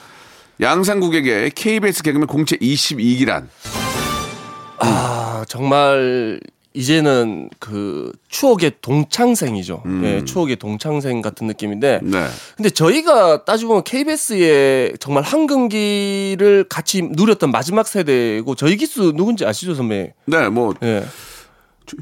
양상국에게 KBS 개그맨 공채 22기란. 아, 정말 이제는 그 추억의 동창생이죠. 예, 추억의 동창생 같은 느낌인데. 음. 네. 근데 저희가 따지고 보면 KBS의 정말 한금기를 같이 누렸던 마지막 세대고 저희 기수 누군지 아시죠, 선배? 네, 뭐, 예.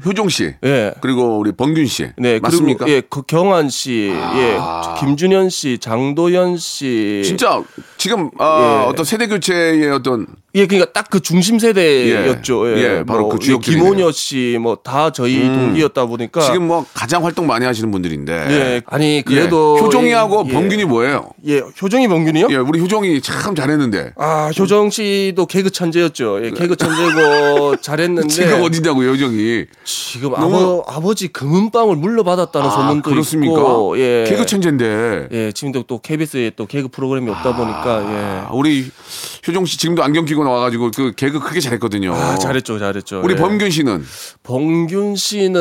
효종 씨. 예. 그리고 우리 범균 씨. 네, 맞습니까? 그리고 예, 그 경환 씨, 예, 김준현 씨, 장도연 씨. 진짜 지금 아, 예. 어떤 세대 교체의 어떤 예, 그러니까 딱 그 중심 세대였죠. 예. 예, 예, 바로 그 예, 주역들이네요. 김원효 씨, 뭐 다 저희 동기였다 보니까. 지금 뭐 가장 활동 많이 하시는 분들인데. 예, 아니 그래도 예. 효종이하고 예, 범균이 뭐예요? 예, 효정이 범균이요? 예, 우리 효종이 참 잘했는데. 아, 효정 씨도 개그 천재였죠. 예, 개그 천재고 <laughs> 잘했는데 지금 어디냐고요, 효종이. 지금 너무- 아버, 아버지 금은빵을 물려받았다는 아, 소문도 그렇습니까? 있고, 예, 개그 천재인데. 예, 지금도 또 KBS에 또 개그 프로그램이 없다 보니까 아, 우리 효종 씨 지금도 안경 끼고 나와가지고 그 개그 크게 잘했거든요. 예, 아, 잘했죠, 잘했죠. 우리 예. 범균 씨는 범균 씨는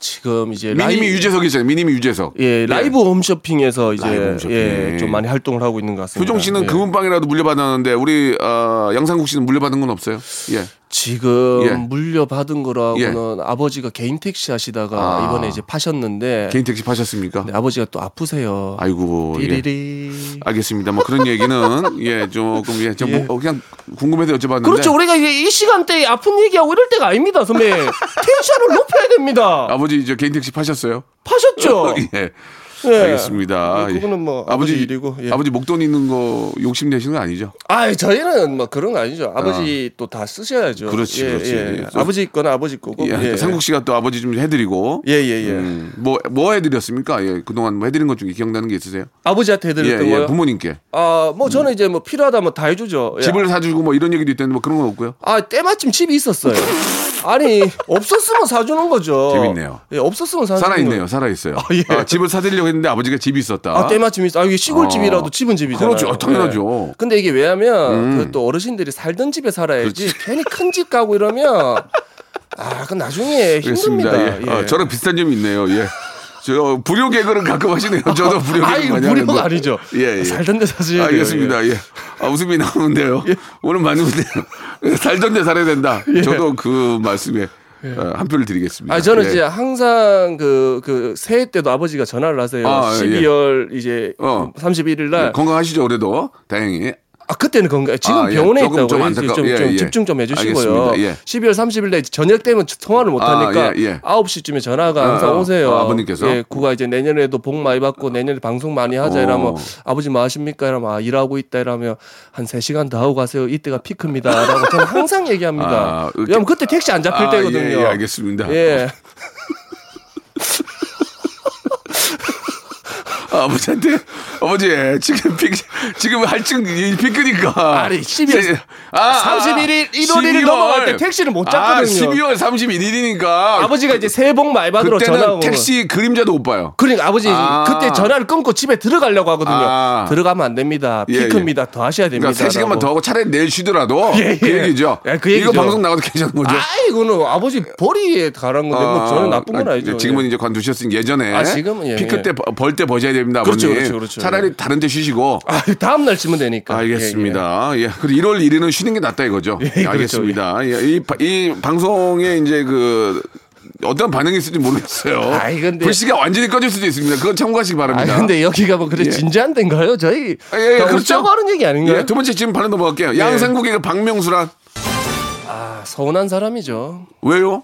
지금 이제 미니미 라이- 유재석이잖아요. 미니미 유재석. 예, 라이브 홈쇼핑에서 이제 라이브 홈쇼핑. 예, 좀 많이 활동을 하고 있는 것 같습니다. 효종 씨는 예. 금은빵이라도 물려받았는데 우리 어, 양상국 씨는 물려받은 건 없어요. 예. 지금 예. 물려받은 거라고는 아버지가 개인 택시 하시다가 아. 이번에 이제 파셨는데 개인 택시 파셨습니까? 네, 아버지가 또 아프세요. 아이고. 예. 알겠습니다. 뭐 그런 얘기는 예 조금 예, 좀 예. 뭐 그냥 궁금해서 여쭤봤는데. 그렇죠. 우리가 이게 이 시간대에 아픈 얘기하고 이럴 때가 아닙니다, 선배. <laughs> 텐션을 높여야 됩니다. 아버지 저 개인 택시 파셨어요? 파셨죠? <laughs> 예. 예. 알겠습니다. 예, 그거는 뭐 아버지 일이고. 예. 아버지 목돈 있는 거 욕심 내시는 거 아니죠? 아, 저희는 뭐 그런 거 아니죠. 아버지 또다 쓰셔야죠. 그렇지, 예, 그렇지. 예. 또- 아버지 거는 아버지 거고. 예. 상국 씨가 또 아버지 좀 해드리고. 예, 예, 예. 음, 뭐, 뭐 해드렸습니까? 예, 그동안 뭐 해드린 것 중에 기억나는 게 있으세요? 아버지한테 예, 해드렸던 예, 거요. 부모님께. 아, 뭐 저는 이제 뭐 필요하다면 다 해주죠. 예. 집을 사주고 뭐 이런 얘기도 있다는데 뭐 그런 건 없고요. 아, 때마침 집이 있었어요. 아니, 없었으면 사주는 거죠. 재밌네요. 예, 없었으면 사주는 살아 있네요, 거예요. 살아 있어요. 아, 예. 아, 집을 사드리려고 했는데 아버지가 집이 있었다. 아, 때마침 있어. 아, 이게 시골집이라도 어. 집은 집이잖아요. 그렇죠. 당연하죠. 예. 근데 이게 왜냐면 음. 그 또 어르신들이 살던 집에 살아야지 괜히 큰 집 가고 이러면 아, 그 나중에 힘듭니다. 그렇습니다. 예. 아, 저랑 비슷한 점이 있네요. 예. 저 불효 개그를 가끔 하시네요. <laughs> 저도 불효 개그 많이 하는데. 아니죠. 예, 예. 살던 데 사세요. 알겠습니다. 예. 아, 웃음이 나오는데요. 오늘 많이 웃네요. <laughs> 살던 데 살아야 된다. 저도 그 말씀에 어, 한 표를 드리겠습니다. 아 저는 예. 이제 항상 그, 그 새해 때도 아버지가 전화를 하세요. 아, 예. 12월 이제 어. 31일 날. 건강하시죠, 그래도 다행히. 아 그때는 건강. 지금 아, 예. 병원에 조금 좀 있다고요. 안타까워. 좀, 예, 좀 예. 집중 좀 해주시고요. 알겠습니다. 예. 12월 30일 날 저녁 되면 통화를 못 아, 하니까 예, 예. 9시쯤에 전화가 항상 아, 아. 오세요. 아, 아버님께서? 예, 구가 이제 내년에도 복 많이 받고 내년에 방송 많이 하자 어. 이러면 아버지 뭐 하십니까? 이러면 아, 일하고 있다 이러면 한 3시간 더 하고 가세요. 이때가 피크입니다. 라고 저는 항상 얘기합니다. 아, 이렇게- 왜냐면 그때 택시 안 잡힐 아, 때거든요. 예, 예, 알겠습니다. 예. <laughs> 아, 아버지한테 아버지 지금 피 지금 할증 피크니까 아니, 12월 31일, 1월 1일 넘어갈 때 택시를 못 아, 잡거든요. 12월 31일이니까 아버지가 이제 새해 복 많이 받으러 전화 그때는 오면 택시 그림자도 못 봐요. 그러니까 아버지 아. 그때 전화를 끊고 집에 들어가려고 하거든요. 아. 들어가면 안 됩니다. 예, 피크입니다. 더 하셔야 됩니다. 그러니까 3시간만 더 하고 차라리 내일 쉬더라도 <laughs> 예, 그 예. 얘기죠. 예, 그 얘기죠. 이거 방송 나가도 괜찮은 거죠. 아, 이거는 아버지 벌이에 가란 건데 뭐 저는 나쁜 건 아, 아니죠. 지금은 예. 이제 관두셨으니 예전에 아, 지금은 예, 피크 예. 때벌 때 버셔야 됩니다. 그렇죠, 아버님. 그렇죠, 그렇죠. 차라리 다른 데 쉬시고 아, 다음 날 치면 되니까. 알겠습니다. 예, 그리고 1월 1일은 쉬는 게 낫다 이거죠. 예, 그렇죠. 알겠습니다. 예, 이, 바- 이 방송에 이제 그 어떤 반응이 있을지 모르겠어요. 아이, 근데- 불씨가 완전히 꺼질 수도 있습니다. 그건 참고하시기 아, 바랍니다. 근데 여기가 뭐 그래 예. 진지한 데인가요? 저희 아, 예, 예, 다 그렇죠. 하는 얘기 아닌가요? 예, 두 번째 질문 바로 넘어갈게요. 예. 양상국의 그 박명수란 아, 서운한 사람이죠. 왜요?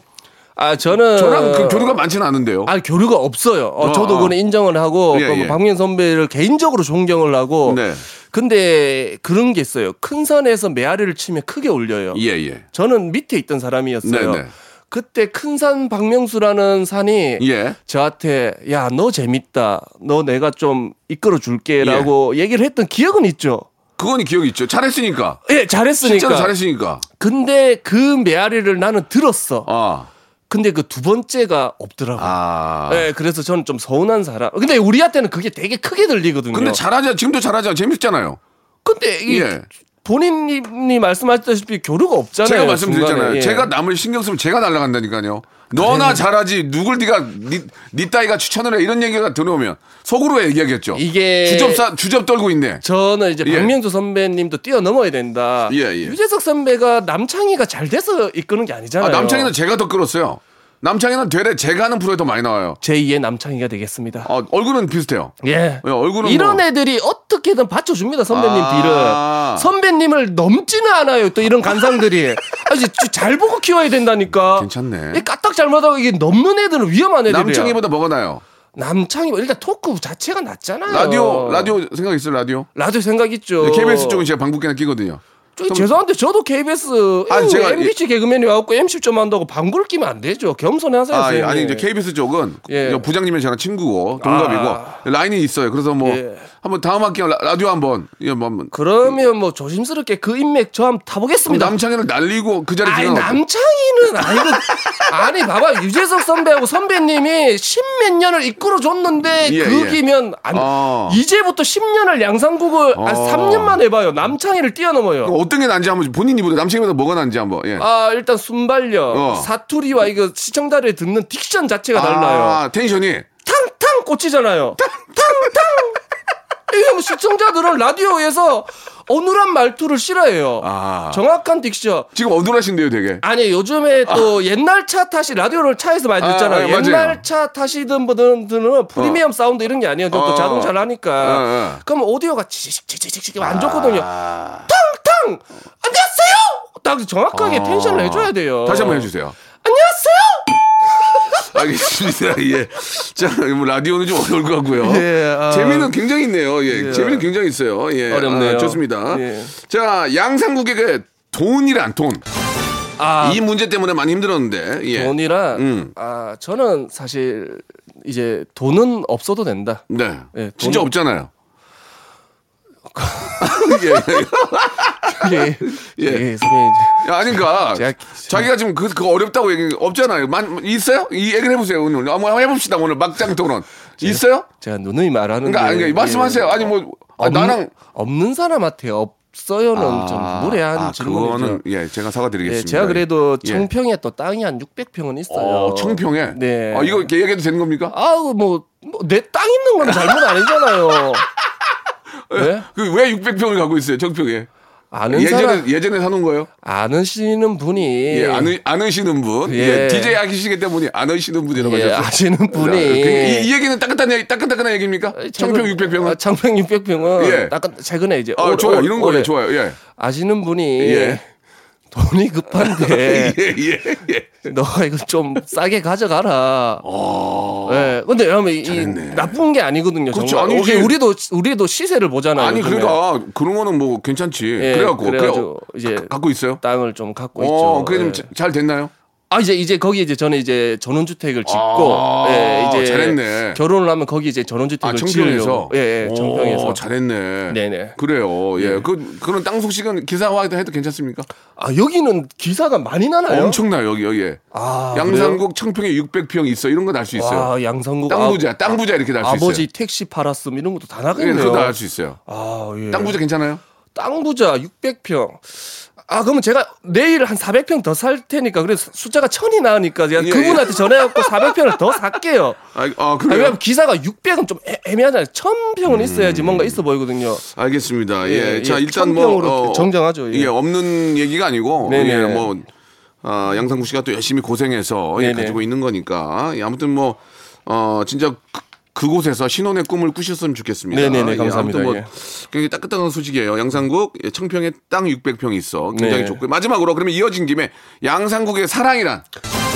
아, 저는 저랑 그 교류가 많지는 않은데요. 아 교류가 없어요. 어, 어, 저도 어. 그거는 인정을 하고 예, 그 예. 박민 선배를 개인적으로 존경을 하고. 네. 근데 그런 게 있어요. 큰 산에서 메아리를 치면 크게 울려요. 예, 예. 저는 밑에 있던 사람이었어요. 네, 네. 그때 큰 산 박명수라는 산이 예. 저한테 야 너 재밌다. 너 내가 좀 이끌어 줄게라고 얘기를 했던 기억은 있죠. 그건 기억이 있죠. 잘했으니까. 예, 잘했으니까. 진짜로 잘했으니까. 근데 그 메아리를 나는 들었어. 아. 근데 그 두 번째가 없더라고. 요 아. 네, 그래서 저는 좀 서운한 사람. 근데 우리한테는 그게 되게 크게 들리거든요. 근데 잘하자. 지금도 잘하자. 재밌잖아요. 근데 이 예. 본인이 말씀하셨다시피 교류가 없잖아요. 제가 말씀드렸잖아요. 예. 제가 남을 신경 쓰면 제가 날아간다니까요. 너나 잘하지. 누굴 네가 니, 니 따위가 추천을 해. 이런 얘기가 들어오면 속으로 얘기하겠죠. 이게 주접사 주접 떨고 있네. 저는 이제 예. 박명수 선배님도 뛰어넘어야 된다. 예, 예. 유재석 선배가 남창희가 잘 돼서 이끄는 게 아니잖아요. 아, 남창이는 제가 더 끌었어요. 남창이는 되레 제가 하는 프로에 더 많이 나와요. 제2의 남창희가 되겠습니다. 어, 얼굴은 비슷해요. 예. 예, 얼굴은 이런 뭐- 애들이 어떻게든 받쳐줍니다 선배님 아. 뒤를 선배님을 넘지는 않아요 또 이런 간상들이 <laughs> 아주 잘 보고 키워야 된다니까 괜찮네. 이 까딱 잘못하고 이게 넘는 애들은 위험한 애들이야 남창이보다 뭐가 나요? 남창이 일단 토크 자체가 낫잖아요 라디오 라디오 생각 있어요 라디오? 라디오 생각 있죠 KBS 쪽은 제가 방귀깨나 끼거든요. 저기 죄송한데 저도 KBS 아니, 제가 MBC 개그맨이 와갖고 MC 좀 한다고 방구를 끼면 안 되죠 겸손히 하세요 아, 예. 아니 이제 KBS 쪽은 예. 부장님이 저랑 친구고 동갑이고 아. 라인이 있어요. 그래서 뭐 예. 한번 다음 학기 라, 라디오 한번. 예, 뭐 한번. 그러면 뭐 조심스럽게 그 인맥 저 한번 타보겠습니다. 남창이를 날리고 그 자리에 아니 남창희는 아니고 <laughs> 아니 봐봐. 유재석 선배하고 선배님이 십몇 년을 이끌어 줬는데 예, 그기면 안 어. 이제부터 10년을 양상국을 한 어. 3년만 해봐요. 남창희를 뛰어넘어요. 어떤 게 난지 한번 본인 입으로 남창이보다 뭐가 난지 한번 예. 아 일단 순발력. 어. 사투리와 이거 시청자들이 듣는 diction 자체가 달라요. 아, tension이? 탕탕 꽂히잖아요. 탕탕 뭐 시청자들은 라디오에서 어눌한 말투를 싫어해요 아. 정확한 diction 지금 어눌하신데요, 되게. 아니 요즘에 또 옛날 차 타시 라디오를 차에서 많이 아, 듣잖아요. 아, 맞아요. 옛날 차 타시던 분들은 프리미엄 사운드 이런 게 아니에요. 또 어. 자동차를 하니까. 어, 어. 그럼 오디오가 지직지직지직 안 좋거든요. 아. 탕탕 안녕하세요. 딱 정확하게 아. 텐션을 해줘야 돼요. 다시 한번 해주세요. 안녕하세요. 알겠습니다. <laughs> 예. 자, 뭐 라디오는 좀 어려울 것 같고요. 예, 아. 재미는 굉장히 있네요. 예. 예. 재미는 굉장히 있어요. 예. 어렵네요. 아, 좋습니다. 예. 자, 양상국에게 돈이란 돈. 아, 이 문제 때문에 많이 힘들었는데. 예. 돈이란 음. 아 저는 사실 이제 돈은 없어도 된다. 네. 예, 진짜 없잖아요. <laughs> <laughs> 예. 예, 예. 예, 선배님. 야, 아닌가. 제가- 자기가 지금 그, 그거 어렵다고 얘기 없잖아요. 만, 있어요? 이 얘기를 해보세요, 오늘. 한번 해봅시다, 오늘 막장 토론. 있어요? 제가 누누이 말하는 그러니까, 게 아니, 말씀하세요. 아니 뭐 아, 없는, 나랑 없는 사람한테 없어요는 좀 무례한 아, 질문이죠. 그거는 예, 제가 사과드리겠습니다. 예, 제가 그래도 예. 청평에 또 땅이 한 600평은 있어요. 어, 청평에. 네. 아, 이거 얘기해도 되는 겁니까? 아우 뭐 내 땅 있는 건 잘못 아니잖아요. <laughs> 네? 그왜 600평을 갖고 있어요, 청평에? 아는 예전에 사람 예전에 사는 거예요? 아시는 분이 예, 아는 아시는 분. 예. 예. DJ 하시기 때문에 아시는 분이라고 예, 하셨어요. 아시는 분이 그, 이, 이 얘기는 따끈한 얘기, 따끈따끈한 얘기입니까? 청평 600평은? 아, 청평 600평은 예. 약간 최근에 이제 아, 올- 좋아요. 올- 이런. 올해 좋아요. 예. 아시는 분이 예. 돈이 급한데 <laughs> 예, 예, 예. 너가 이거 좀 싸게 가져가라. 예. 근데 여러분 이 어. 잘했네. 나쁜 게 아니거든요. 그렇죠. 정말. 아니지. 우리- 우리도 우리도 시세를 보잖아요. 아니, 요즘에. 그러니까 그런 거는 뭐 괜찮지. 예, 그래갖고 그래가지고 그래, 이제 가- 갖고 있어요? 땅을 좀 갖고 어, 있죠. 그래 좀 예. 자- 잘 됐나요? 아 이제 이제 거기 이제 저는 이제 전원주택을 짓고 아, 예, 이제 잘했네. 결혼을 하면 거기 이제 전원주택을 아, 청평에서. 지으려고 예, 예 청평에서 오, 잘했네. 네네. 그래요. 예. 예. 그 그런 땅 소식은 기사화해도 해도 괜찮습니까? 아 여기는 기사가 많이 나나요? 엄청나요 여기 여기에. 아, 양산국 청평에 600평 있어 이런 거 날 수 있어요. 와 양산국 땅 아- 부자, 땅 부자 이렇게 날 수 있어요. 아버지 택시 팔았음 이런 것도 다 예, 나겠네요. 그거 다알수 있어요. 아 예. 땅 부자 괜찮아요? 땅 부자 600평. 아 그러면 제가 내일 한 400평 더 살 테니까 그래서 숫자가 천이 나으니까 제가 예, 그분한테 전화해갖고 400평을 더 살게요. 아, 아 아, 그래요? 왜냐면 기사가 600은 좀 애, 매하잖아요 1000평은 있어야지 뭔가 있어 보이거든요. 알겠습니다. 예, 예, 자 예, 일단 뭐 천평으로 정정하죠, 예. 예, 없는 얘기가 아니고 네네. 예, 뭐 아, 양상구 씨가 또 열심히 고생해서 예, 네네. 가지고 있는 거니까 예, 아무튼 뭐 어, 진짜 그, 그곳에서 신혼의 꿈을 꾸셨으면 좋겠습니다. 네네네, 예, 감사합니다. 뭐 예. 굉장히 따끈따끈한 소식이에요. 양상국 예, 청평에 땅 600평 있어 굉장히 네. 좋고 마지막으로 그러면 이어진 김에 양상국의 사랑이란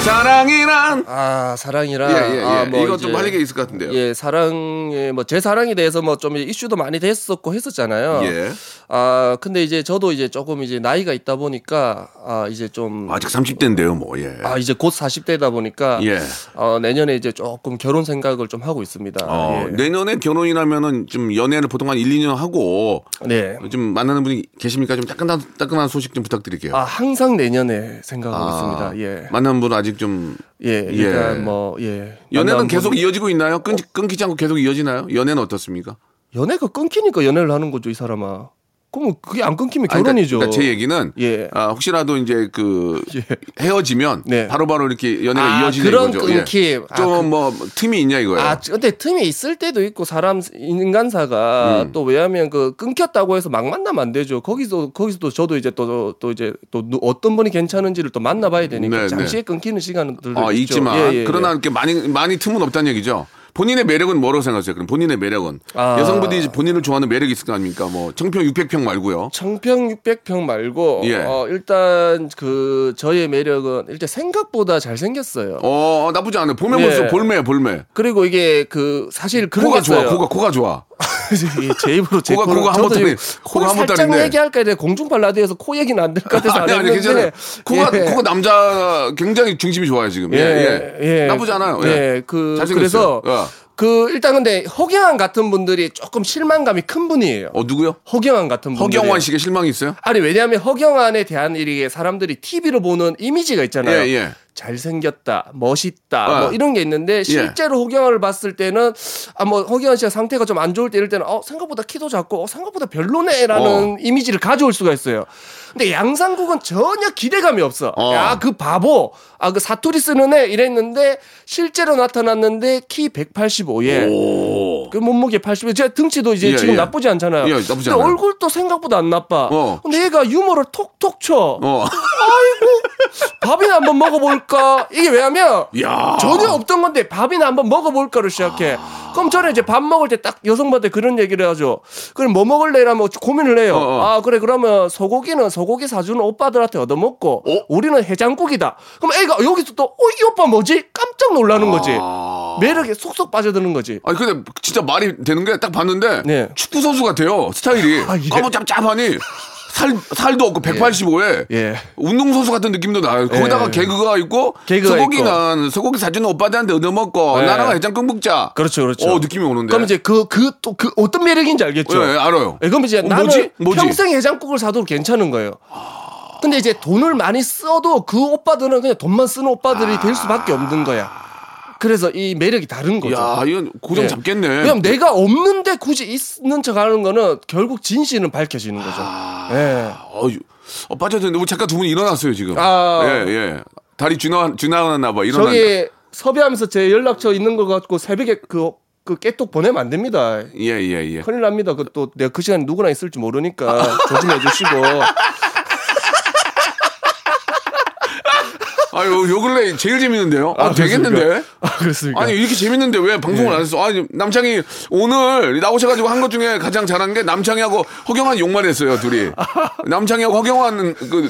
사랑이란 아 사랑이라 예, 예, 예. 아, 뭐 이거 좀 할 얘기가 있을 것 같은데요. 예 사랑에 뭐 제 사랑에 대해서 뭐 좀 이슈도 많이 됐었고 했었잖아요. 예. 아 근데 이제 저도 이제 조금 이제 나이가 있다 보니까 아 이제 좀 아직 30대인데요, 뭐. 예. 아 이제 곧 40대다 보니까 예. 어, 내년에 이제 조금 결혼 생각을 좀 하고 있습니다. 어, 예. 내년에 결혼이라면은 좀 연애를 보통 한 1, 2년 하고 네. 좀 만나는 분이 계십니까? 좀 따끈한 따끈한 소식 좀 부탁드릴게요. 아 항상 내년에 생각하고 아, 있습니다. 예. 만난 분 아직 좀 예. 일단 예. 뭐 예. 연애는 계속 분- 이어지고 있나요? 끊, 끊기지 않고 계속 이어지나요? 연애는 어떻습니까? 연애가 끊기니까 연애를 하는 거죠, 이 사람아. 그럼 그게 안 끊기면 아니, 그러니까- 결혼이죠. 그러니까 제 얘기는 예. 아, 혹시라도 이제 그 <laughs> 예. 헤어지면 네. 바로바로 이렇게 연애가 아, 이어지는 그런 거죠. 끊김. 아, 그- 좀뭐 틈이 있냐 이거예요. 아, 근데 틈이 있을 때도 있고 사람 인간사가 음. 또 왜냐하면 그 끊겼다고 해서 막 만나면 안 되죠. 거기서 거기서도 저도 이제 또또 이제 또 누- 어떤 분이 괜찮은지를 또 만나봐야 되니까 네, 잠시에 끊기는 시간들도 아, 있죠. 있지만 예, 예, 그러나 예. 이렇게 많이 많이 틈은 없다는 얘기죠. 본인의 매력은 뭐라고 생각하세요? 그럼 본인의 매력은 아. 여성분들이 본인을 좋아하는 매력이 있을 거 아닙니까? 뭐 청평 600평 말고요. 청평 600평 말고 예. 어, 일단 그 저의 매력은 일단 생각보다 잘 생겼어요. 어 나쁘지 않아요. 보면 볼수록 예. 볼매 볼매. 그리고 이게 그 사실 그런 코가 게 좋아. 코가 코가 좋아. <laughs> 제 입으로 제 코가- 코가 한 저도 보따리- 지금 코가 한 코를 살짝. 얘기할까 해 공중파 라디오에서 코 얘기는 안 될 것 같아서 안 아니 아니 했는데. 코가 예. 코가 남자 굉장히 중심이 좋아요 지금. 예, 예. 나쁘지 않아요. 예. 예, 그 잘생겼어요. 그래서 예. 그 일단 근데 허경환 같은 분들이 조금 실망감이 큰 분이에요. 어 누구요? 허경환 같은 분들. 허경환 씨가 실망이 있어요? 아니 왜냐하면 허경환에 대한 일이 사람들이 TV로 보는 이미지가 있잖아요. 예, 예. 잘생겼다, 멋있다, 어. 뭐 이런 게 있는데 실제로 허경환을 봤을 때는 아뭐 허경환 씨가 상태가 좀 안 좋을 때 이럴 때는 어 생각보다 키도 작고 어, 생각보다 별로네라는 어. 이미지를 가져올 수가 있어요. 근데 양상국은 전혀 기대감이 없어. 어. 야그 바보, 아 그 사투리 쓰는 애 이랬는데 실제로 나타났는데 키 185에 오. 그 몸무게 80에 제 등치도 이제 예, 지금 예. 나쁘지 않잖아요. 예, 나쁘지 근데 않아요. 얼굴도 생각보다 안 나빠. 어. 근데 얘가 유머를 톡톡 쳐. 어. 밥이나 한번 먹어볼까? 이게 왜냐면 야. 전혀 없던 건데 밥이나 한번 먹어볼까를 시작해. 그럼 저는 이제 밥 먹을 때 딱 여성분한테 그런 얘기를 하죠. 그럼 뭐 먹을래? 이러면 고민을 해요. 어, 어. 아, 그래, 그러면 소고기는 소고기 사주는 오빠들한테 얻어먹고, 어? 우리는 해장국이다. 그럼 애가 여기서 또, 어, 이 오빠 뭐지? 깜짝 놀라는 거지. 아. 매력에 속속 빠져드는 거지. 아니 근데 진짜 말이 되는 게 딱 봤는데 네. 축구 선수 같아요 스타일이 아, 예. 까무잡잡하니 살 살도 없고 185에 예. 운동 선수 같은 느낌도 나요. 거기다가 예. 개그가 있고 개그가 소고기는 소고기 사주는 오빠들한테 얻어먹고 예. 나랑 해장국 먹자. 그렇죠, 그렇죠. 어 느낌이 오는데. 그럼 이제 그, 그, 또, 그 어떤 매력인지 알겠죠? 예, 예, 알아요. 예, 그럼 이제 어, 나는 뭐지? 뭐지? 평생 해장국을 사도 괜찮은 거예요. 근데 이제 돈을 많이 써도 그 오빠들은 그냥 돈만 쓰는 오빠들이 될 수밖에 없는 거야. 그래서 이 매력이 다른 거죠. 야, 이건 고정 예. 잡겠네. 왜냐면 내가 없는데 굳이 있는 척 하는 거는 결국 진실은 밝혀지는 거죠. 아. 예. 어, 어 우리 잠깐 두 분 일어났어요 지금. 아. 예, 예. 다리 쥐나 쥐나갔나 봐. 일어나. 저기 섭외하면서 제 연락처 있는 거 갖고 새벽에 그, 그 깨톡 보내면 안 됩니다. 예, 예, 예. 큰일 납니다. 그 또 내가 그 시간에 누구나 있을지 모르니까 조심해 주시고. <laughs> 아유, 요 근래 제일 재밌는데요. 아, 아, 되겠는데? 그렇습니까? 아, 그렇습니까? 아니, 이렇게 재밌는데 왜 방송을 예. 안 했어? 아니, 남창이 오늘 나오셔가지고 한 것 중에 가장 잘한 게 남창이하고 허경환 욕만 했어요, 둘이. <laughs> 남창이하고 허경환은 그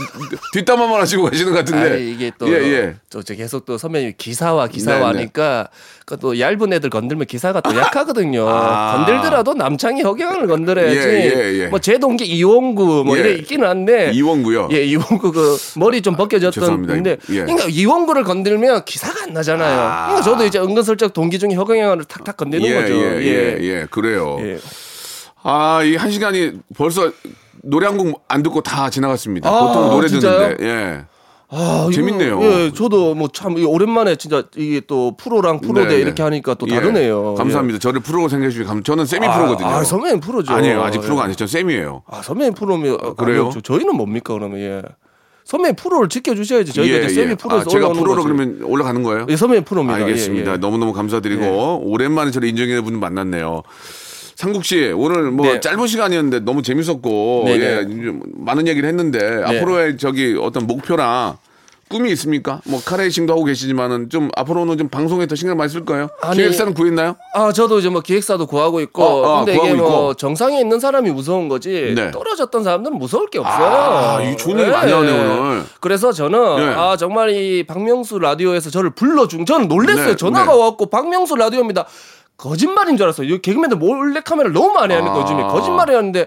뒷담화만 하시고 가시는 것 같은데. 아니, 이게 또, 예, 예. 또 계속 또 선배님 기사와 기사와 네, 네. 하니까 그 또 얇은 애들 건들면 기사가 또 약하거든요. <laughs> 아. 건들더라도 남창이 허경을 건드려야지. 예, 예, 예. 뭐 제 동기 이원구 뭐 예. 이래 있기는 한데. 이원구요? 예, 이원구 그 머리 좀 벗겨졌던. 근데 예. 그러니까 이원구를 건들면 기사가 안 나잖아요. 아. 그러니까 저도 이제 은근슬쩍 동기 중에 허경영을 탁탁 건드는 예, 거죠. 예, 예, 예, 그래요. 예. 아, 이 한 시간이 벌써 노래 한 곡 안 듣고 다 지나갔습니다. 아, 보통 노래 진짜요? 듣는데. 예. 아, 이거, 재밌네요. 예, 저도 뭐 참 오랜만에 진짜 이게 또 프로랑 프로대 네, 네. 이렇게 하니까 또 예. 다르네요. 감사합니다. 저를 프로로 생각해 주시고 감- 저는 세미 아, 프로거든요. 아, 선배님 프로죠. 아니에요. 아직 프로가 예. 아니죠. 쌤이에요. 아, 선배님 프로면 아, 그래요? 아니요, 저, 저희는 뭡니까 그러면 예. 선배님 프로를 지켜주셔야지 저희가 이제 세미 프로에서 아, 제가 프로로 거지. 그러면 올라가는 거예요? 예, 선배님 프로입니다. 알겠습니다. 예, 예. 너무너무 감사드리고 오랜만에 저를 인정해 분 만났네요. 상국 씨 오늘 뭐 네. 짧은 시간이었는데 너무 재밌었고 네, 예, 네. 좀 많은 얘기를 했는데 앞으로의 저기 어떤 목표랑 꿈이 있습니까? 뭐 카레이싱도 하고 계시지만은 좀 앞으로는 좀 방송에 더 신경 많이 쓸 거예요. 아니, 기획사는 구했나요? 아, 저도 이제 뭐 기획사도 구하고 있고. 어, 어, 근데 이게 구하고 뭐 있고. 정상에 있는 사람이 무서운 거지. 네. 떨어졌던 사람들은 무서울 게 없어요. 아, 이 좋은 얘기 많이 하네, 오늘. 그래서 저는 네. 아 정말 이 박명수 라디오에서 저를 불러준 저는 놀랬어요. 네, 전화가 네. 왔고 박명수 라디오입니다. 거짓말인 줄 알았어요. 개그맨들 몰래 카메라를 너무 많이 하니까 아. 요즘에 거짓말을 하는데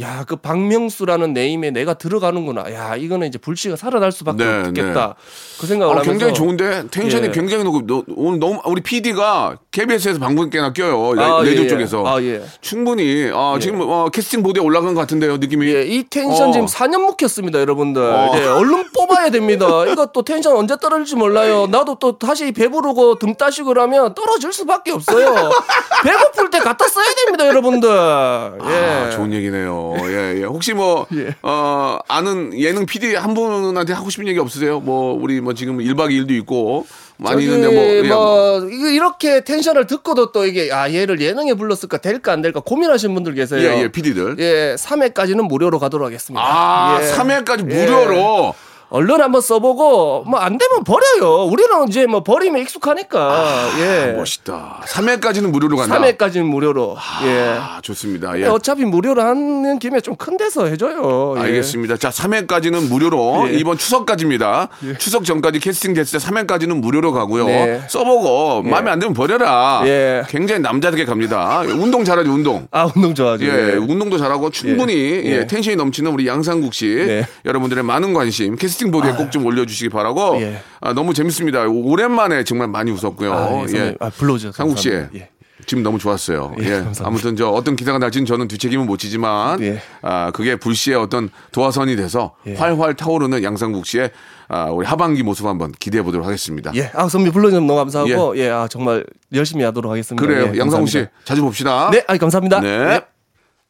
야, 그 박명수라는 name에 내가 들어가는구나. 야, 이거는 이제 불씨가 살아날 수밖에 네, 없겠다. 그 생각을 어, 하면서 굉장히 좋은데 텐션이 예. 굉장히 높고 너- 오늘 너무 우리 PD가 KBS에서 방송계나 껴요 라- 아, 라디오 예, 예. 쪽에서 아, 예. 충분히 아, 지금 어, 캐스팅 보드에 올라간 것 같은데요 느낌이 예, 이 텐션 어. 지금 4년 묵혔습니다, 여러분들. 어. 예, 얼른 뽑아야 됩니다. 이거 또 텐션 언제 떨어질지 몰라요. 나도 또 다시 배부르고 등 따시고 그러면 떨어질 수밖에 없어요. <laughs> 배고플 때 갖다 써야 됩니다, 여러분들. 예. 아, 좋은 얘기네요. 예, 예. 혹시 뭐, <laughs> 예. 어, 아는 예능 PD 한 분한테 하고 싶은 얘기 없으세요? 뭐, 우리 뭐 지금 1박 2일도 있고, 많이 있는데 뭐, 예, 뭐 이거 이렇게 텐션을 듣고도 또 이게 아 얘를 예능에 불렀을까 될까 안 될까 고민하시는 분들 계세요. 예, 예, PD들. 예, 3회까지는 무료로 가도록 하겠습니다. 아, 예. 3회까지 예. 무료로. 얼른 한번 써보고 뭐 안 되면 버려요. 우리는 이제 뭐 버리면 익숙하니까. 예. 멋있다. 3회까지는 무료로 간다. 3회까지는 무료로. 예. 아, 좋습니다. 예. 어차피 무료로 하는 김에 좀 큰 데서 해줘요. 예. 알겠습니다. 자, 3회까지는 무료로 예. 이번 추석까지입니다. 추석 전까지 캐스팅 됐을 때 3회까지는 무료로 가고요. 네. 써보고 마음에 안 들면 버려라. 예. 굉장히 남자답게 갑니다. 운동 잘하죠, 운동. 아 운동 좋아하죠. 예, 운동도 잘하고 충분히 예. 예, 예. 텐션이 넘치는 우리 양상국 씨 네. 여러분들의 많은 관심 캐스팅 보드에 꼭 좀 올려주시기 바라고 예. 아, 너무 재밌습니다. 오랜만에 정말 많이 웃었고요. 아, 예, 예. 아, 불러주셔서 상국 씨. 예. 지금 너무 좋았어요. 예, 예. 감사합니다. 아무튼 저 어떤 기사가 날지는 저는 뒤책임은 못 지지만 예. 아, 그게 불씨의 어떤 도화선이 돼서 예. 활활 타오르는 양상국 씨의 아, 우리 하반기 모습 한번 기대해 보도록 하겠습니다. 예, 아 선배 불러주셔서 너무 감사하고 예, 아 정말 열심히 하도록 하겠습니다. 그래요. 예, 양상국 씨. 자주 봅시다. 네, 아 감사합니다. 네.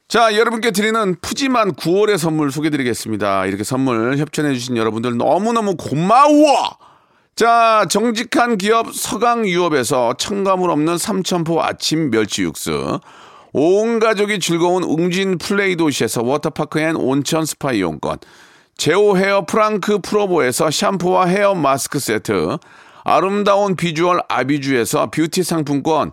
자, 여러분께 드리는 푸짐한 9월의 선물 소개드리겠습니다. 이렇게 선물 협찬해주신 여러분들 너무너무 고마워! 자, 정직한 기업 서강유업에서 첨가물 없는 삼천포 아침 멸치 육수. 온 가족이 즐거운 웅진 플레이 도시에서 워터파크 and 온천 스파 이용권. 제오 헤어 프랑크 프로보에서 샴푸와 헤어 마스크 세트. 아름다운 비주얼 아비주에서 뷰티 상품권.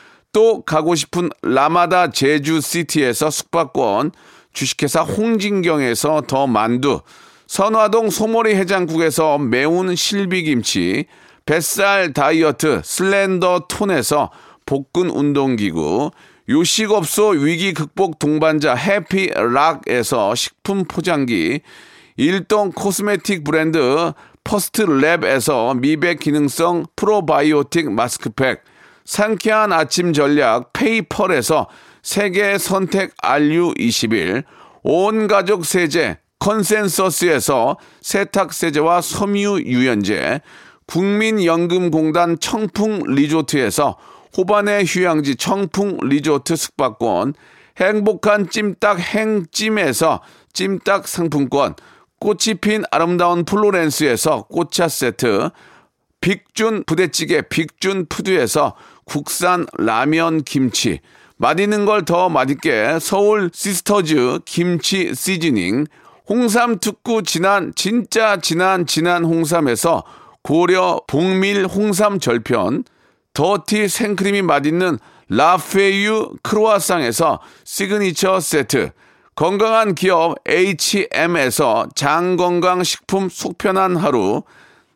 또 가고 싶은 라마다 제주시티에서 숙박권, 주식회사 홍진경에서 더 만두, 선화동 소머리 해장국에서 매운 실비김치, 뱃살 다이어트 슬렌더 톤에서 복근 운동기구, 요식업소 위기 극복 동반자 해피락에서 식품 포장기, 일동 코스메틱 브랜드 퍼스트랩에서 미백 기능성 프로바이오틱 마스크팩, 상쾌한 아침 전략 페이펄에서 세계 선택 RU21, 온 가족 세제 컨센서스에서 세탁 세제와 섬유 유연제, 국민연금공단 청풍 리조트에서 호반의 휴양지 청풍 리조트 숙박권, 행복한 찜닭 행찜에서 찜닭 상품권, 꽃이 핀 아름다운 플로렌스에서 꽃차 세트, 빅준 부대찌개 빅준 푸드에서 국산 라면 김치, 맛있는 걸 더 맛있게 서울 시스터즈 김치 시즈닝, 홍삼 특구 진한 진짜 진한 진한 홍삼에서 고려 봉밀 홍삼 절편, 더티 생크림이 맛있는 라페유 크로아상에서 시그니처 세트, 건강한 기업 H&M에서 장건강식품 속편한 하루,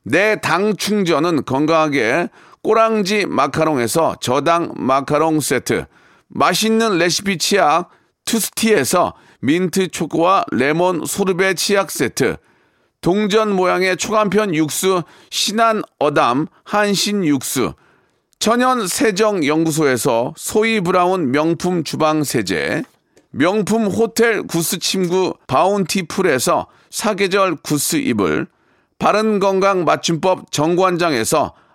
내 당 충전은 건강하게 꼬랑지 마카롱에서 저당 마카롱 세트, 맛있는 레시피 치약 투스티에서 민트 초코와 레몬 소르베 치약 세트, 동전 모양의 초간편 육수 신한 어담 한신 육수, 천연 세정 연구소에서 소이 브라운 명품 주방 세제, 명품 호텔 구스 침구 바운티풀에서 사계절 구스 이불, 바른 건강 맞춤법 정관장에서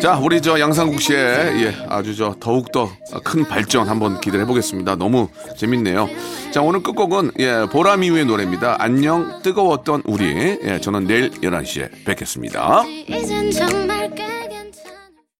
자, 우리 저 양상국 씨의 예, 아주 저 더욱더 큰 발전 한번 기대해 보겠습니다. 너무 재밌네요. 자, 오늘 끝곡은 예, 보람이유의 노래입니다. 안녕 뜨거웠던 우리. 예, 저는 내일 11시에 뵙겠습니다.